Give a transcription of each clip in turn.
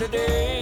today.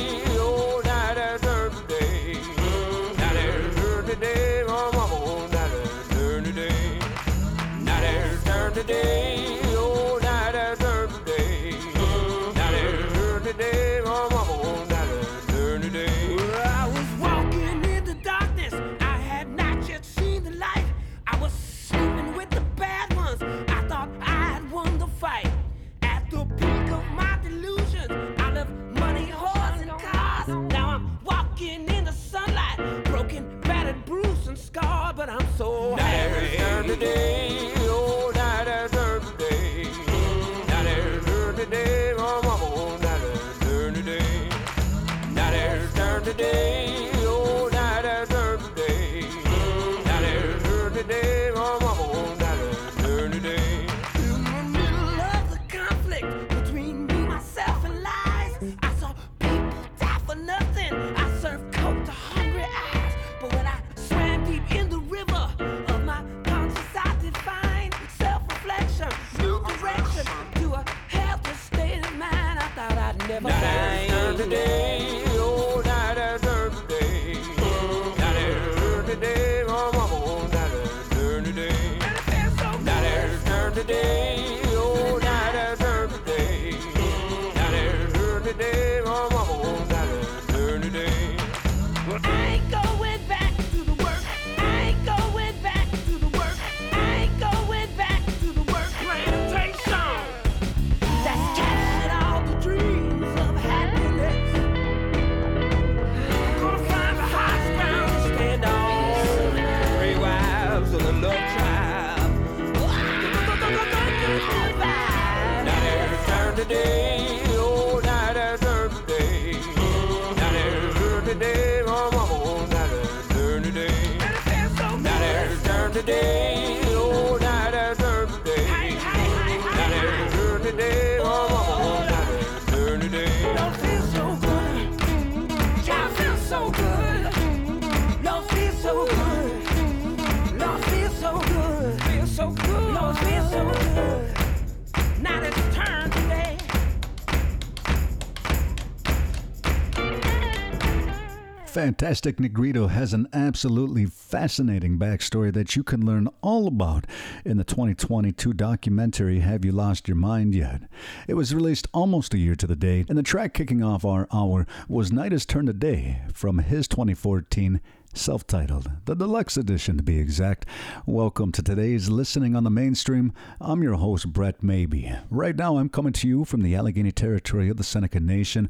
Fantastic Negrito has an absolutely fascinating backstory that you can learn all about in the 2022 documentary Have You Lost Your Mind Yet? It was released almost a year to the date, and the track kicking off our hour was Night Has Turned to Day from his 2014 self titled, the deluxe edition to be exact. Welcome to today's Listening on the Mainstream. I'm your host, Brett Maybe. Right now, I'm coming to you from the Allegheny territory of the Seneca Nation.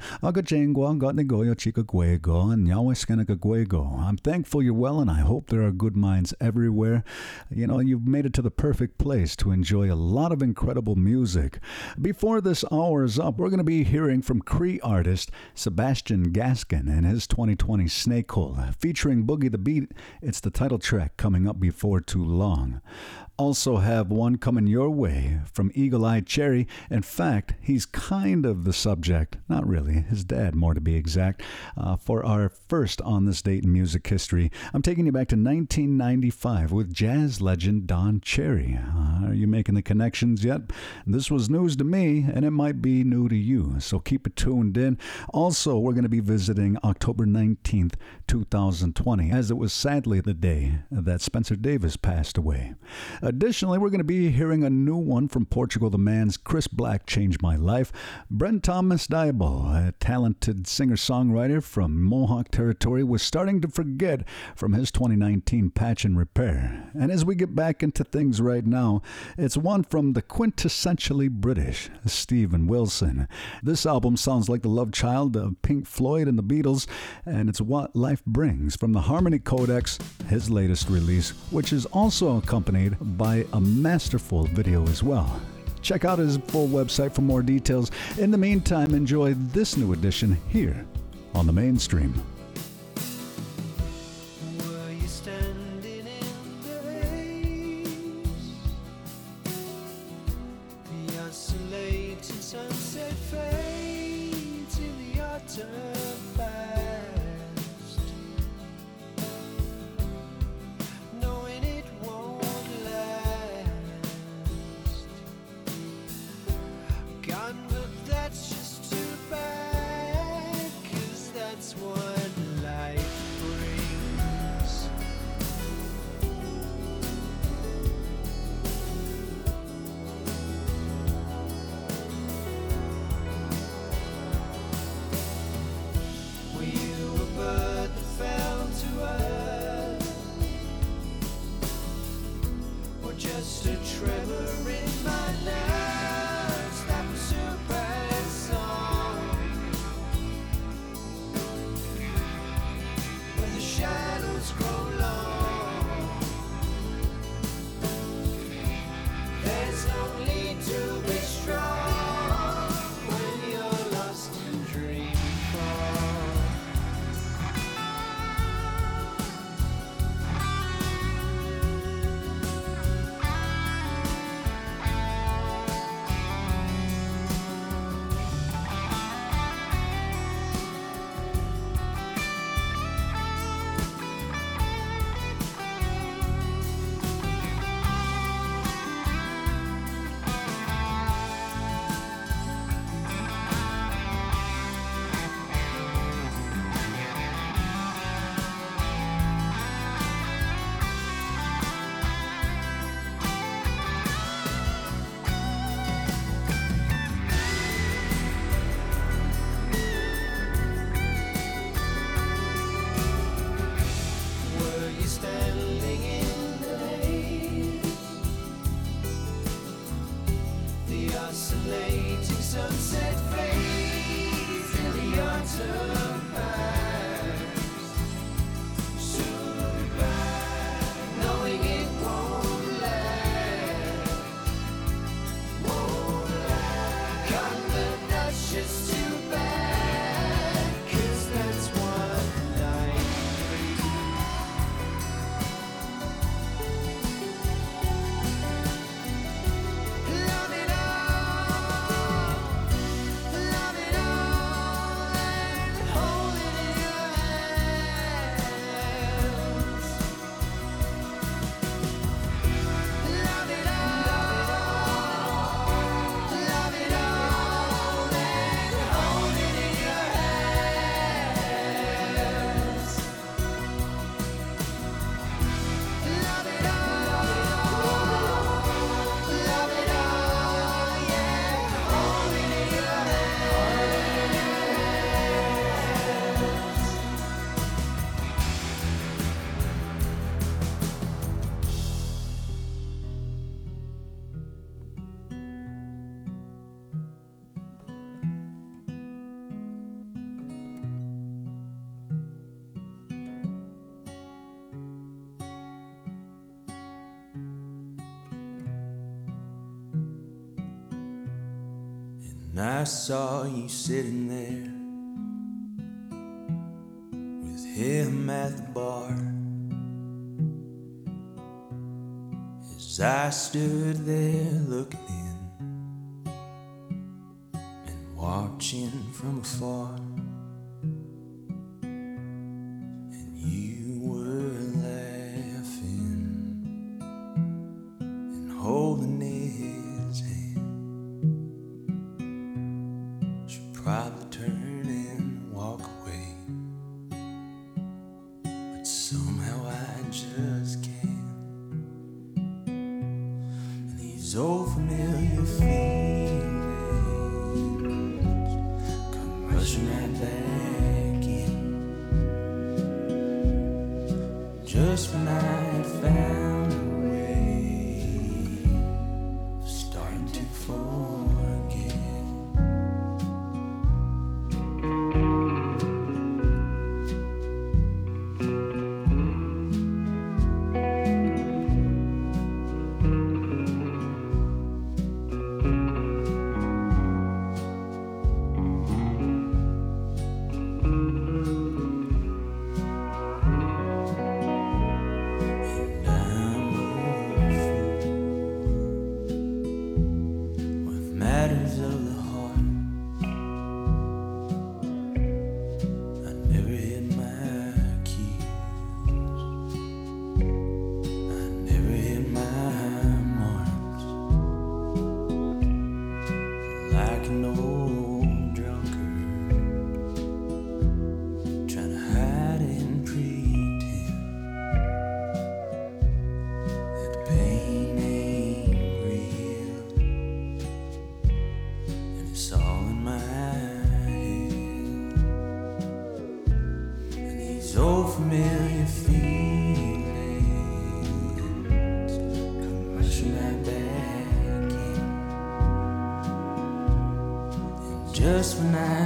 And. I'm thankful you're well, and I hope there are good minds everywhere. You know, you've made it to the perfect place to enjoy a lot of incredible music. Before this hour is up, we're going to be hearing from Cree artist Sebastian Gaskin and his 2020 Snakehold, featuring Boogey the Beat. It's the title track coming up before too long. Also, have one coming your way from Eagle Eye Cherry. In fact, he's kind of the subject, not really, his dad, more to be exact, uh, for our first on this date in music history. I'm taking you back to 1995 with jazz legend Don Cherry. Uh, are you making the connections yet? This was news to me, and it might be new to you, so keep it tuned in. Also, we're going to be visiting October 19th, 2020, as it was sadly the day that Spencer Davis passed away. Additionally, we're going to be hearing a new one from Portugal the Man's Chris Black Changed My Life. Brendt Thomas Diabo, a talented singer songwriter from Mohawk territory, was starting to forget from his 2019 Patch and Repair. And as we get back into things right now, it's one from the quintessentially British, Steven Wilson. This album sounds like the love child of Pink Floyd and the Beatles, and it's what life brings from the Harmony Codex, his latest release, which is also accompanied by a masterful video as well. Check out his full website for more details. In the meantime, enjoy this new edition here on the mainstream. Trevor in my life. saw you sitting there with him at the bar. As I stood there looking in and watching from afar. rushing right back in. Just when I just when I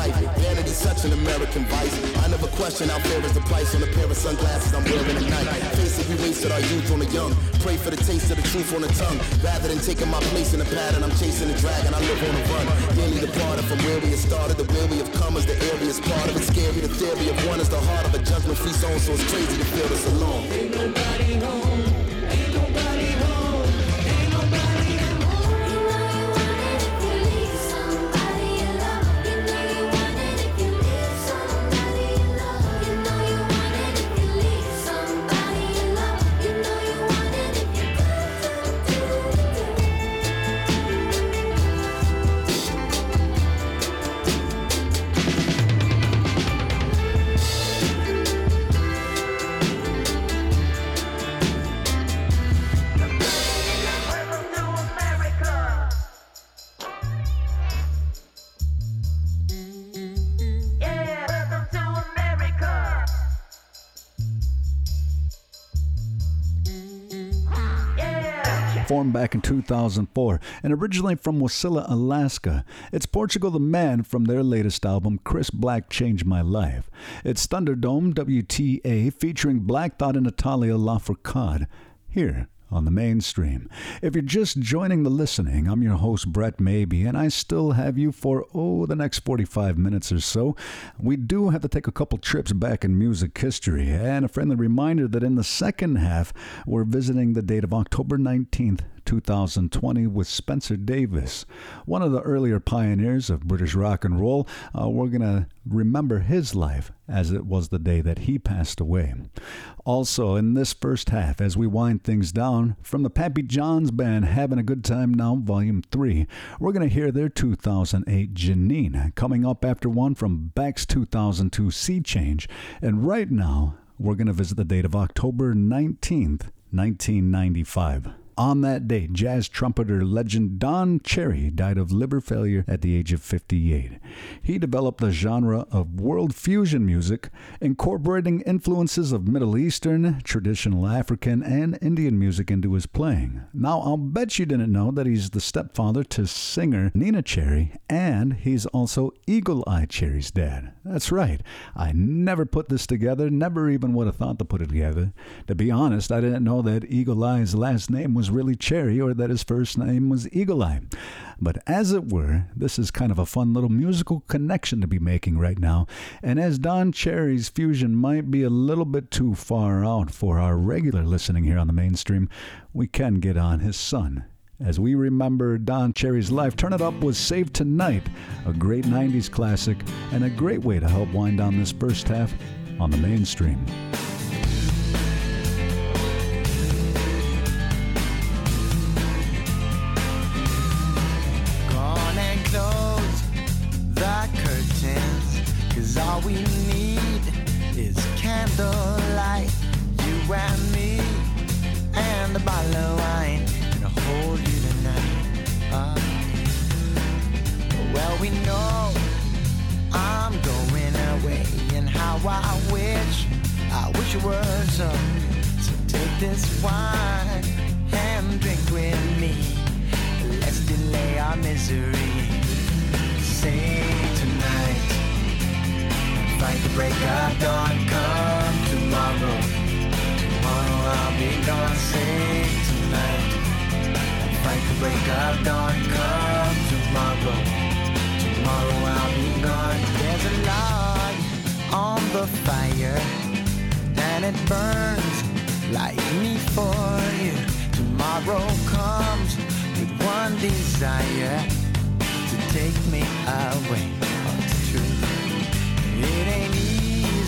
life, vanity's such an American vice. I never question how fair is the price on a pair of sunglasses I'm wearing at night. Face it, we wasted our youth on the young. Pray for the taste of the truth on the tongue. Rather than taking my place in the pattern, I'm chasing the dragon. I live on the run. Nearly departed from where we had started. The where we have come is the area's part of it. Scary, the theory of one is the heart of a judgment-free zone. So it's crazy to feel this alone. You know back in 2004 and originally from Wasilla, Alaska, it's Portugal the Man from their latest album, Chris Black Changed My Life. It's Thunderdome WTA featuring Black Thought and Natalia Lafourcade. Here on the mainstream. If you're just joining the listening, I'm your host, Brett Maybe, and I still have you for, oh, the next 45 minutes or so. We do have to take a couple trips back in music history, and a friendly reminder that in the second half, we're visiting the date of October 19th, 2020 with Spencer Davis, one of the earlier pioneers of British rock and roll. Uh, we're going to remember his life as it was the day that he passed away. Also, in this first half, as we wind things down, from the Pappy Johns Band Having a Good Time Now, Volume 3, we're going to hear their 2008 Jeannine, coming up after one from Beck's 2002 Sea Change. And right now, we're going to visit the date of October 19th, 1995. On that day, jazz trumpeter legend Don Cherry died of liver failure at the age of 58. He developed the genre of world fusion music, incorporating influences of Middle Eastern, traditional African, and Indian music into his playing. Now, I'll bet you didn't know that he's the stepfather to singer Neneh Cherry, and he's also Eagle Eye Cherry's dad. That's right. I never put this together, never even would have thought to put it together. To be honest, I didn't know that Eagle Eye's last name was really Cherry or that his first name was Eagle Eye. But as it were, this is kind of a fun little musical connection to be making right now. And as Don Cherry's fusion might be a little bit too far out for our regular listening here on the mainstream, we can get on his son. As we remember Don Cherry's life, Turn It Up was Saved Tonight, a great 90s classic, and a great way to help wind down this first half on the mainstream. We need is candlelight. You and me, and a bottle of wine, and I'll hold you tonight. Ah. Well, we know I'm going away, and how I wish, I wish it were so. So take this wine and drink with me. Let's delay our misery. Break of dawn. Come tomorrow, tomorrow I'll be gone. Say tonight, fight the break of dawn. Come tomorrow, tomorrow I'll be gone. There's a log on the fire, and it burns like me for you. Tomorrow comes with one desire to take me away. Oh, it's true.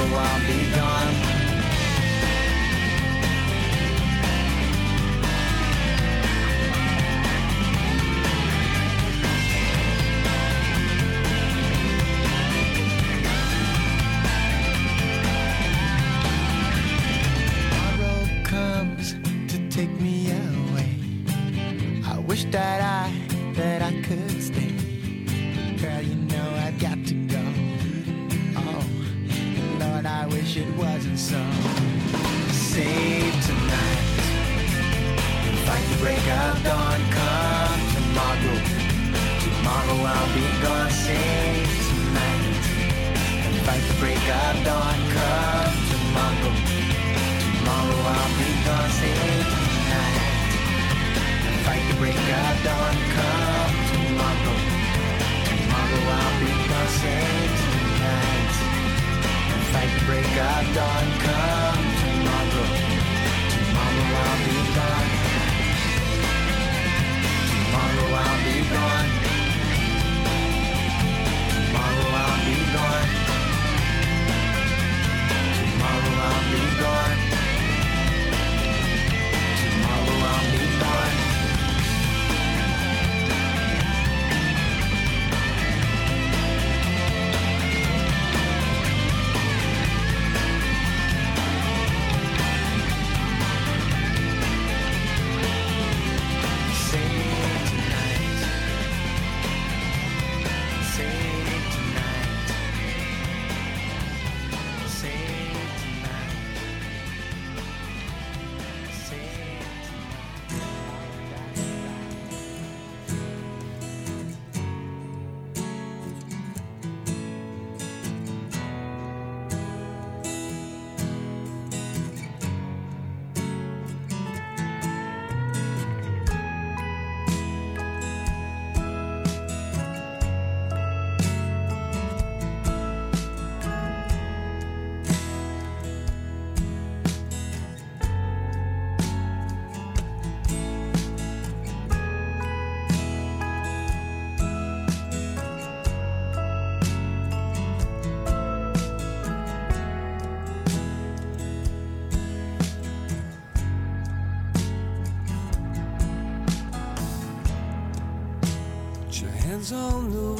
tomorrow I'll be gone. Dawn. Come tomorrow. Tomorrow I'll be gone. Save tonight. And fight the break of dawn. Come tomorrow. Tomorrow I'll be gone. Save tonight. And fight the break of dawn. Come tomorrow. Tomorrow I'll be gone. Save tonight. And fight the break of dawn. Come tomorrow. Tomorrow I'll be gone. Tomorrow I'll be gone. Tomorrow I'll be gone. Tomorrow I'll be gone. Tomorrow I'll be gone. On the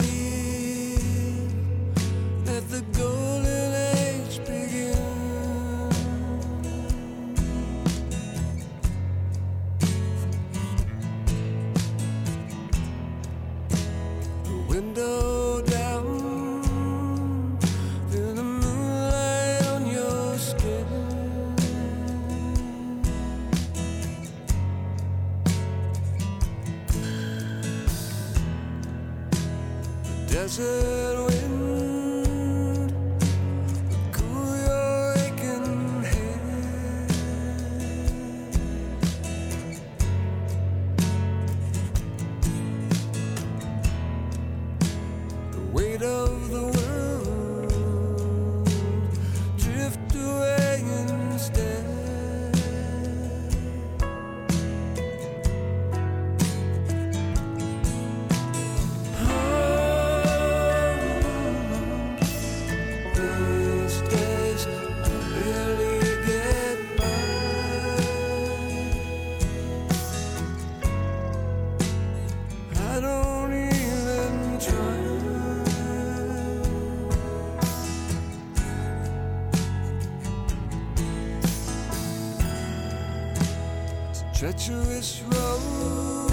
treacherous road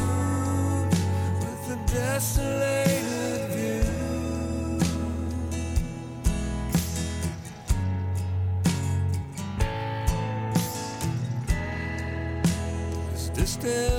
with a desolated view. As distant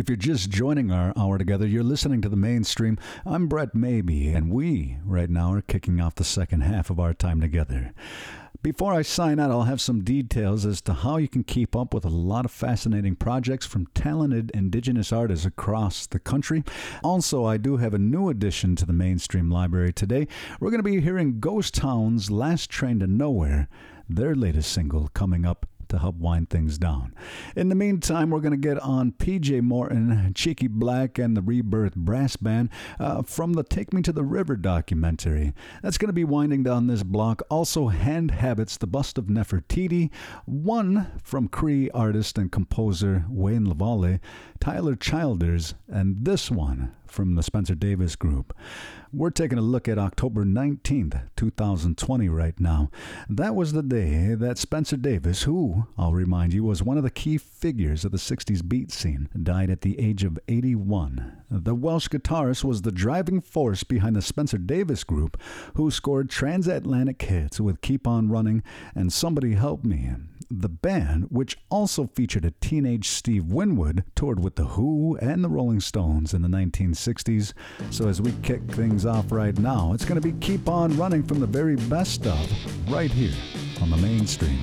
If you're just joining our hour together, you're listening to the mainstream. I'm Brett Maybe, and we, right now, are kicking off the second half of our time together. Before I sign out, I'll have some details as to how you can keep up with a lot of fascinating projects from talented indigenous artists across the country. Also, I do have a new addition to the mainstream library today. We're going to be hearing Ghost Hounds' Last Train to Nowhere, their latest single coming up to help wind things down. In the meantime, we're going to get on PJ Morton, Cheeky Blakk, and the Rebirth Brass Band uh, from the Take Me to the River documentary. That's going to be winding down this block. Also, Hand Habits, The Bust of Nefertiti, one from Cree artist and composer Wayne Lavallee, Tyler Childers, and this one from the Spencer Davis Group. We're taking a look at October 19th, 2020, right now. That was the day that Spencer Davis, who, I'll remind you, was one of the key figures of the 60s beat scene, died at the age of 81. The Welsh guitarist was the driving force behind the Spencer Davis Group, who scored transatlantic hits with Keep On Running and Somebody Help Me. The band, which also featured a teenage Steve Winwood, toured with The Who and the Rolling Stones in the 1960s. So as we kick things off right now, it's going to be Keep On Running from the very best stuff right here on the mainstream.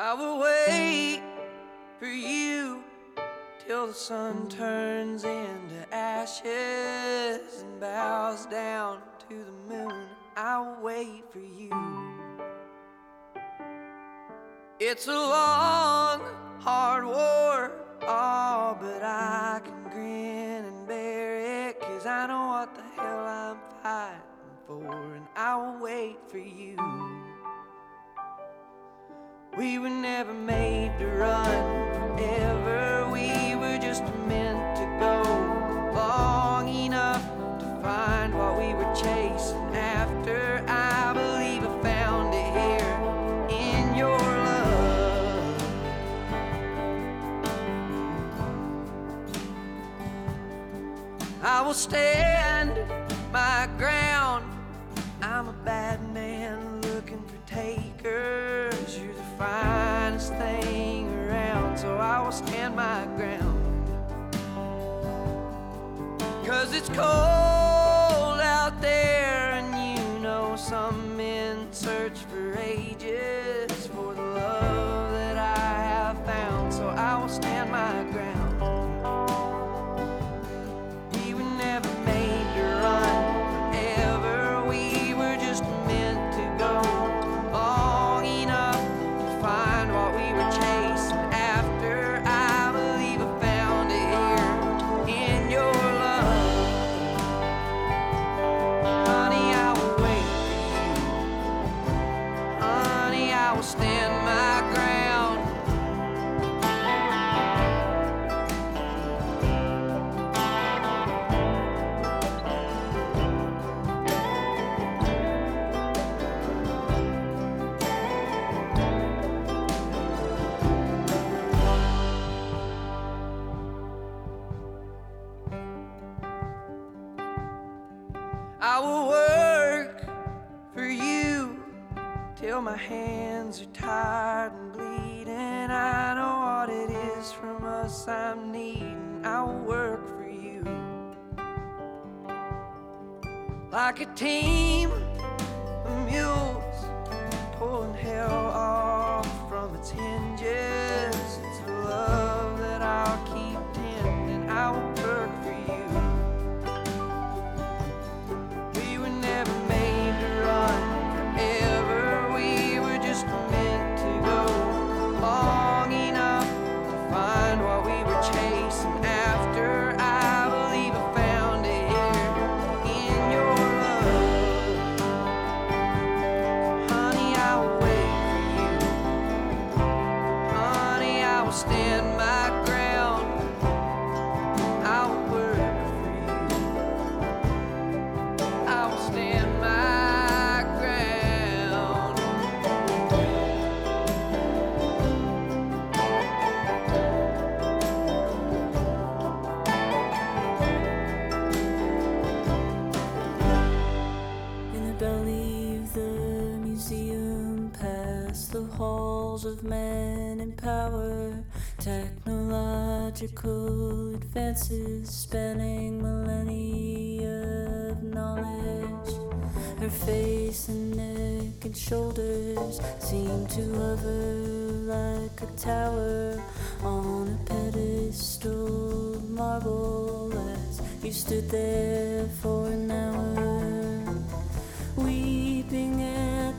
I will wait for you till the sun turns into ashes and bows down to the moon. I will wait for you. It's a long, hard war, oh, but I can grin and bear it, cause I know what the hell I'm fighting for, and I will wait for you. We were never made to run forever. We were just meant to go long enough to find what we were chasing after. I believe I found it here in your love. I will stay. Cause it's cold 13. Halls of men in power, technological advances spanning millennia of knowledge. Her face and neck and shoulders seem to hover like a tower on a pedestal. Of marble as you stood there for an hour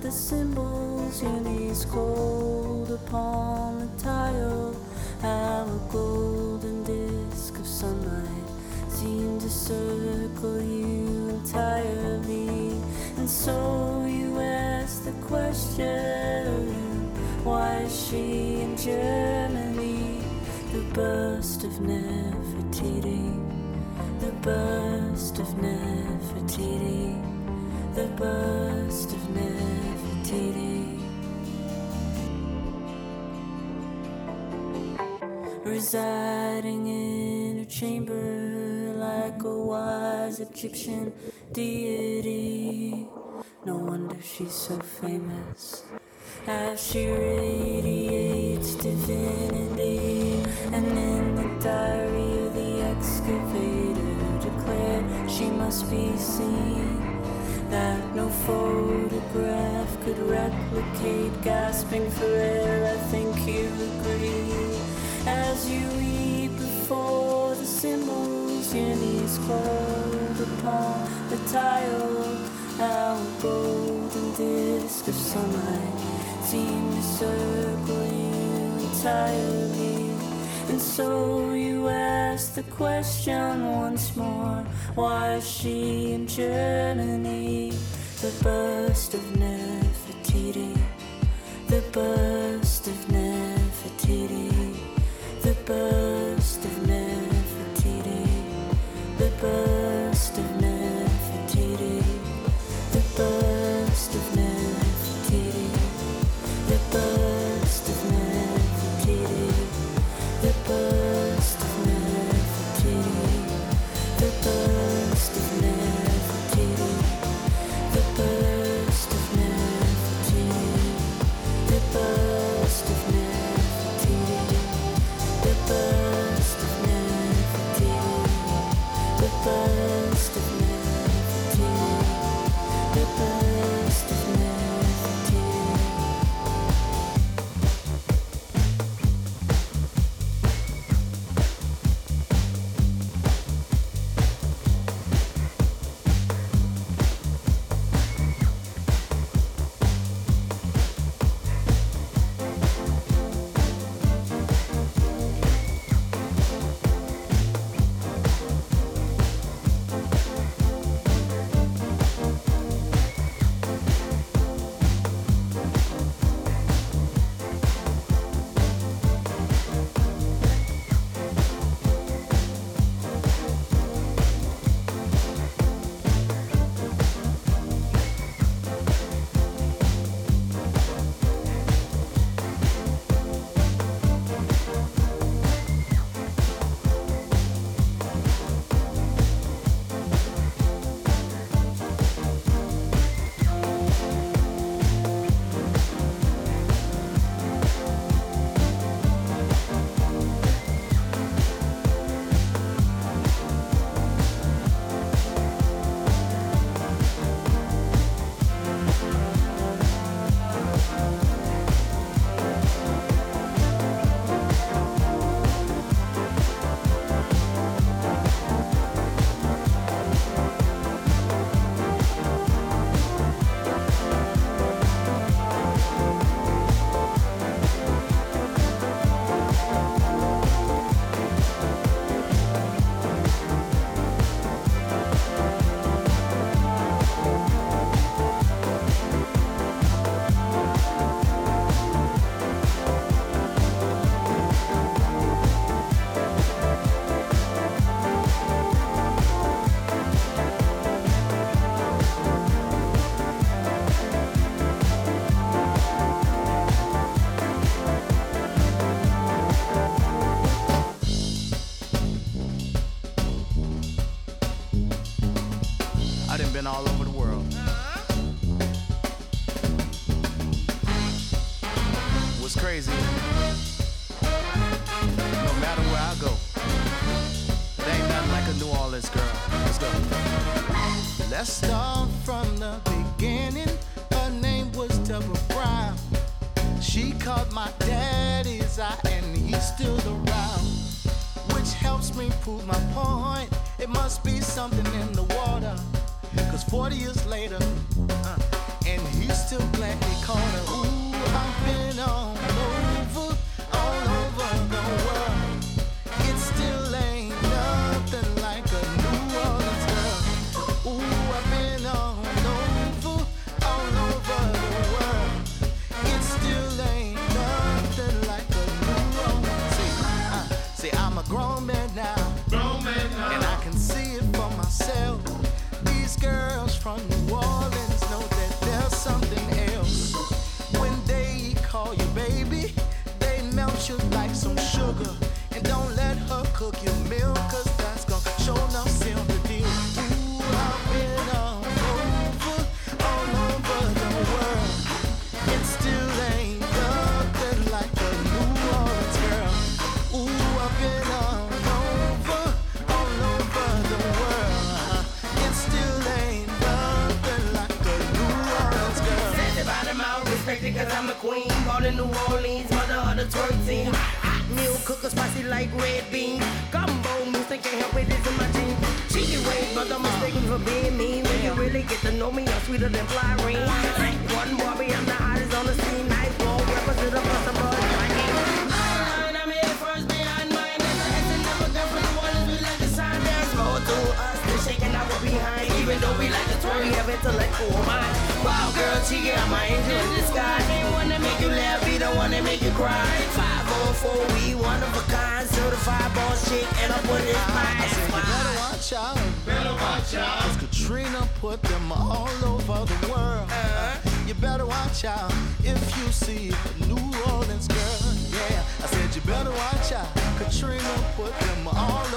the symbols knees cold upon the tile. How a golden disk of sunlight seemed to circle you entirely. And so you asked the question why is she in Germany? The bust of Nefertiti the bust of Nefertiti the bust of Nefertiti. Residing in her chamber like a wise Egyptian deity. No wonder she's so famous. As she radiates divinity, and in the diary of the excavator declared she must be seen that no photograph could replicate gasping for air. I think you agree as you weep before the symbols, your knees cold upon the tile. Our golden disc of sunlight seemed to circle you entirely. And so you ask the question once more Why is she in Germany? The bust of Nefertiti The bust uh, and he's still glad he caught her. Ooh, I'm a queen. Born in New Orleans, mother of the twerk team. Hot meal, cooker spicy like red beans. Gumbo music, can't help it, it's in my team. Cheeky ways, but I'm mistaken for being mean. When you really get to know me, I'm sweeter than fly ring. One Barbie, I'm the hottest on the scene. Night ball, represent a behind. Even though we like to twerk, we have intellectual mind. Wow, girl, cheeky, I'm my angel in disguise. Ain't one to make you laugh, be the one to make you cry. Five on four, we one of a kind. Certified boss chick, and I put it in my I said, you better watch out. Better watch out. Cause Katrina put them all over the world. Uh-huh. You better watch out if you see a New Orleans girl. Yeah, I said, you better watch out. Katrina put them all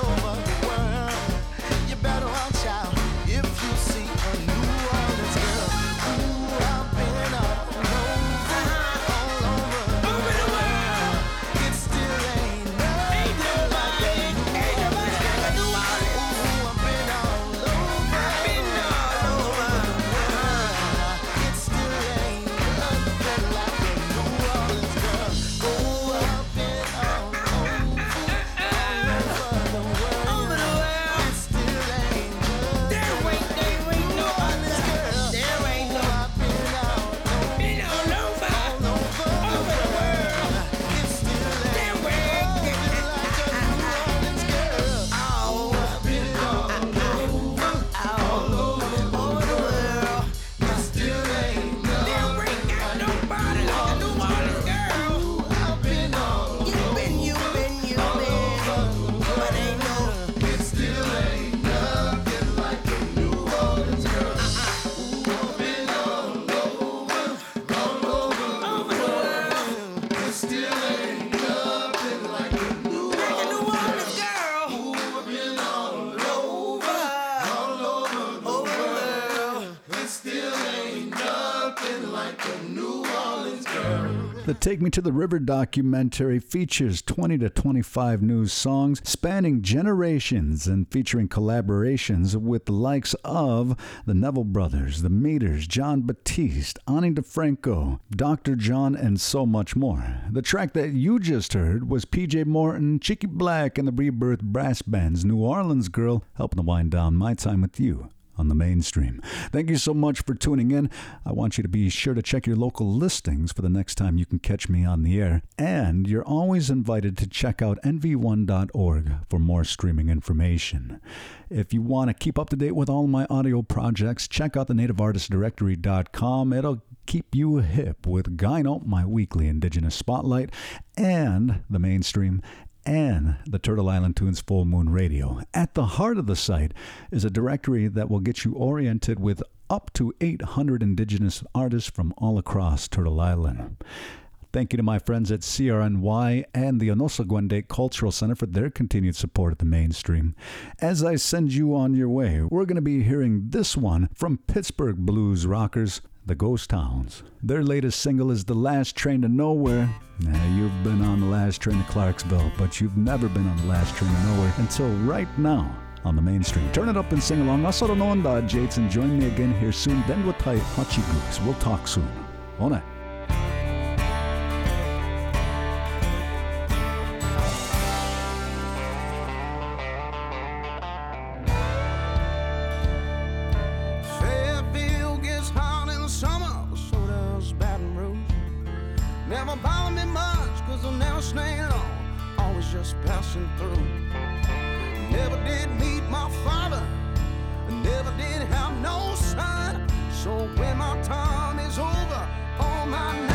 to the River documentary features 20 to 25 new songs spanning generations and featuring collaborations with the likes of the Neville Brothers, the Meters, Jon Batiste, Ani DiFranco, Dr. John, and so much more. The track that you just heard was PJ Morton, Cheeky Blakk, and the Rebirth Brass Band's New Orleans Girl, helping to wind down my time with you on the mainstream. Thank you so much for tuning in. I want you to be sure to check your local listings for the next time you can catch me on the air. And you're always invited to check out nv1.org for more streaming information. If you want to keep up to date with all my audio projects, check out the nativeartistdirectory.com. It'll keep you hip with Gyno, my weekly Indigenous spotlight, and the mainstream and the Turtle Island Tunes Full Moon Radio. At the heart of the site is a directory that will get you oriented with up to 800 indigenous artists from all across Turtle Island. Thank you to my friends at CRNY and the Onosagwende Cultural Center for their continued support of the mainstream. As I send you on your way, we're going to be hearing this one from Pittsburgh blues rockers the Ghost Hounds. Their latest single is The Last Train to Nowhere. Now, you've been on the last train to Clarksville, but you've never been on the last train to nowhere until right now on the main street. Turn it up and sing along. Also no Noanda Jates and join me again here soon. Then we'll tie Hachi We'll talk soon. Ona. passing through. Never did meet my father, never did have no son. So when my time is over, all my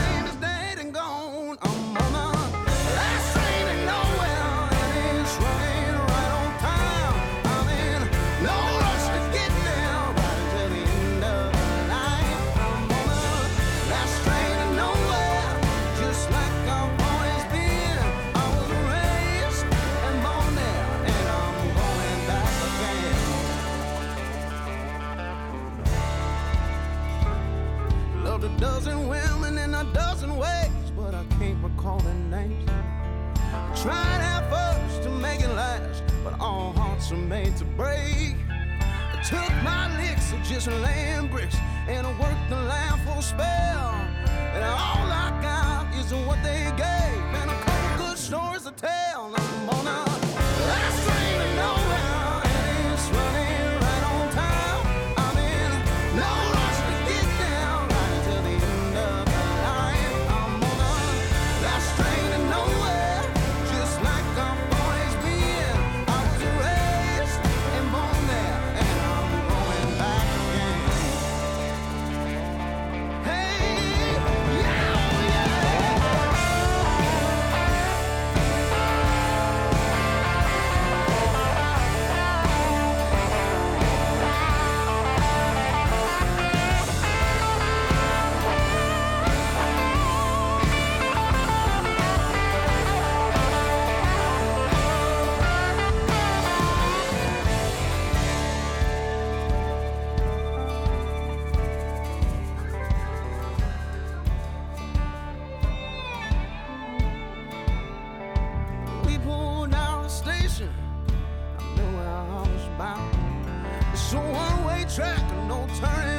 turning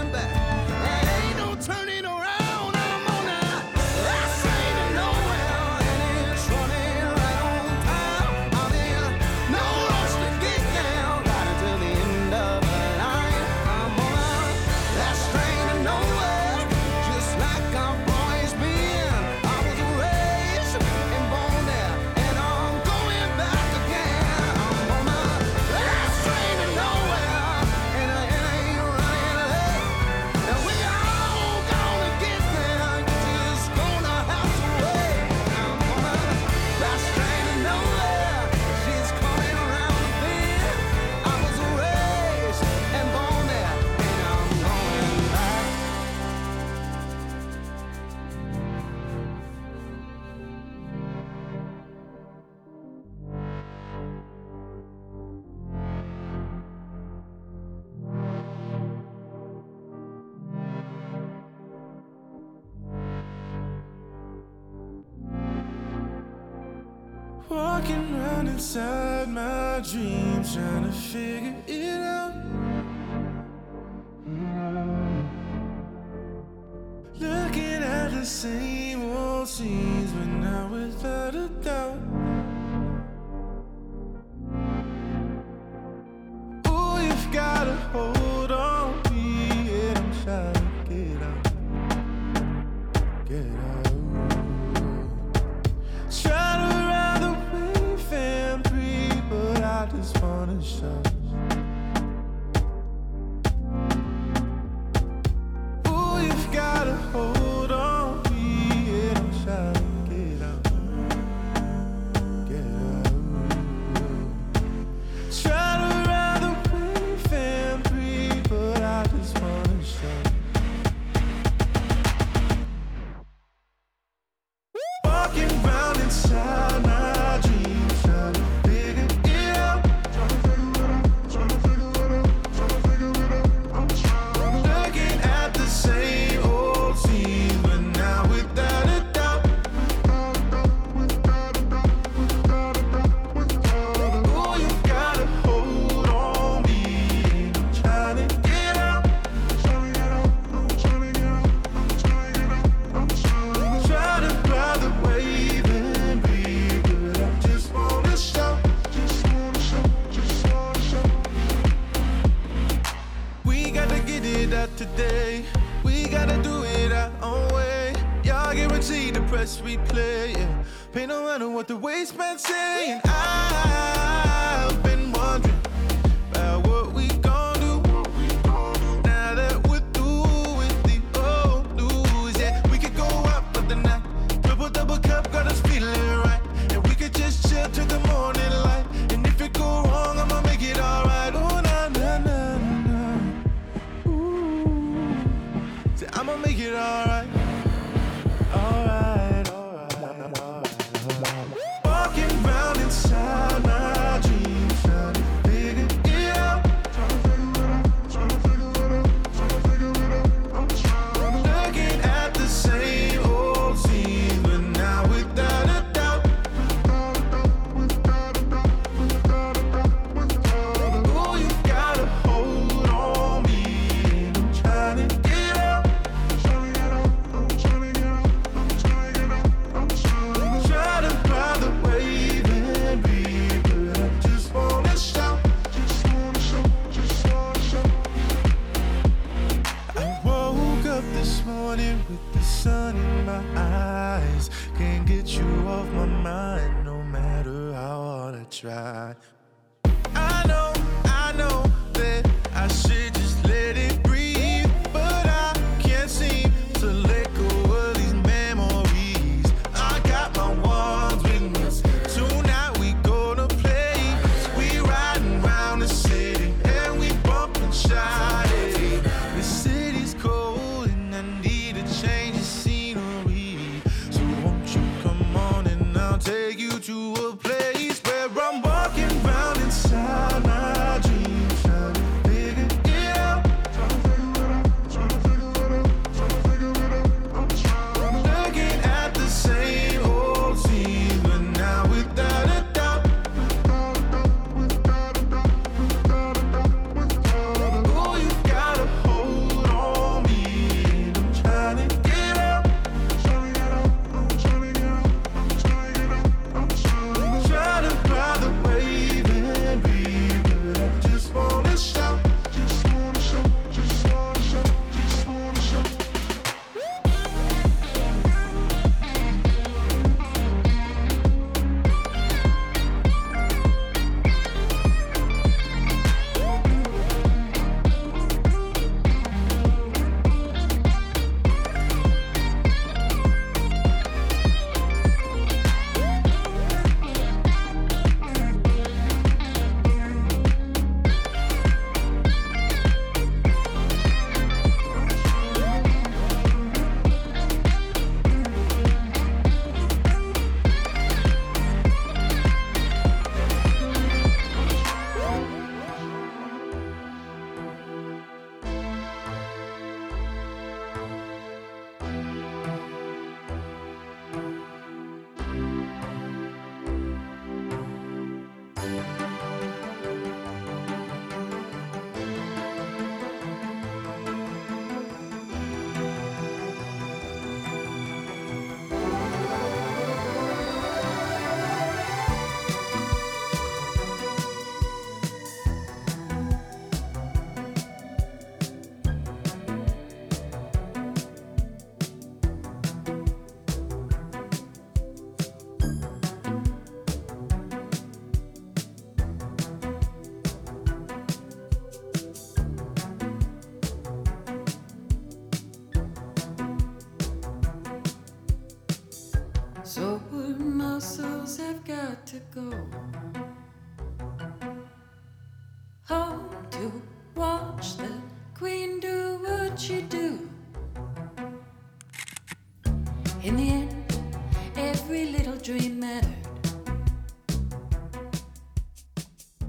inside my dream, trying to figure it out. Looking at the same old scenes, but now without a doubt.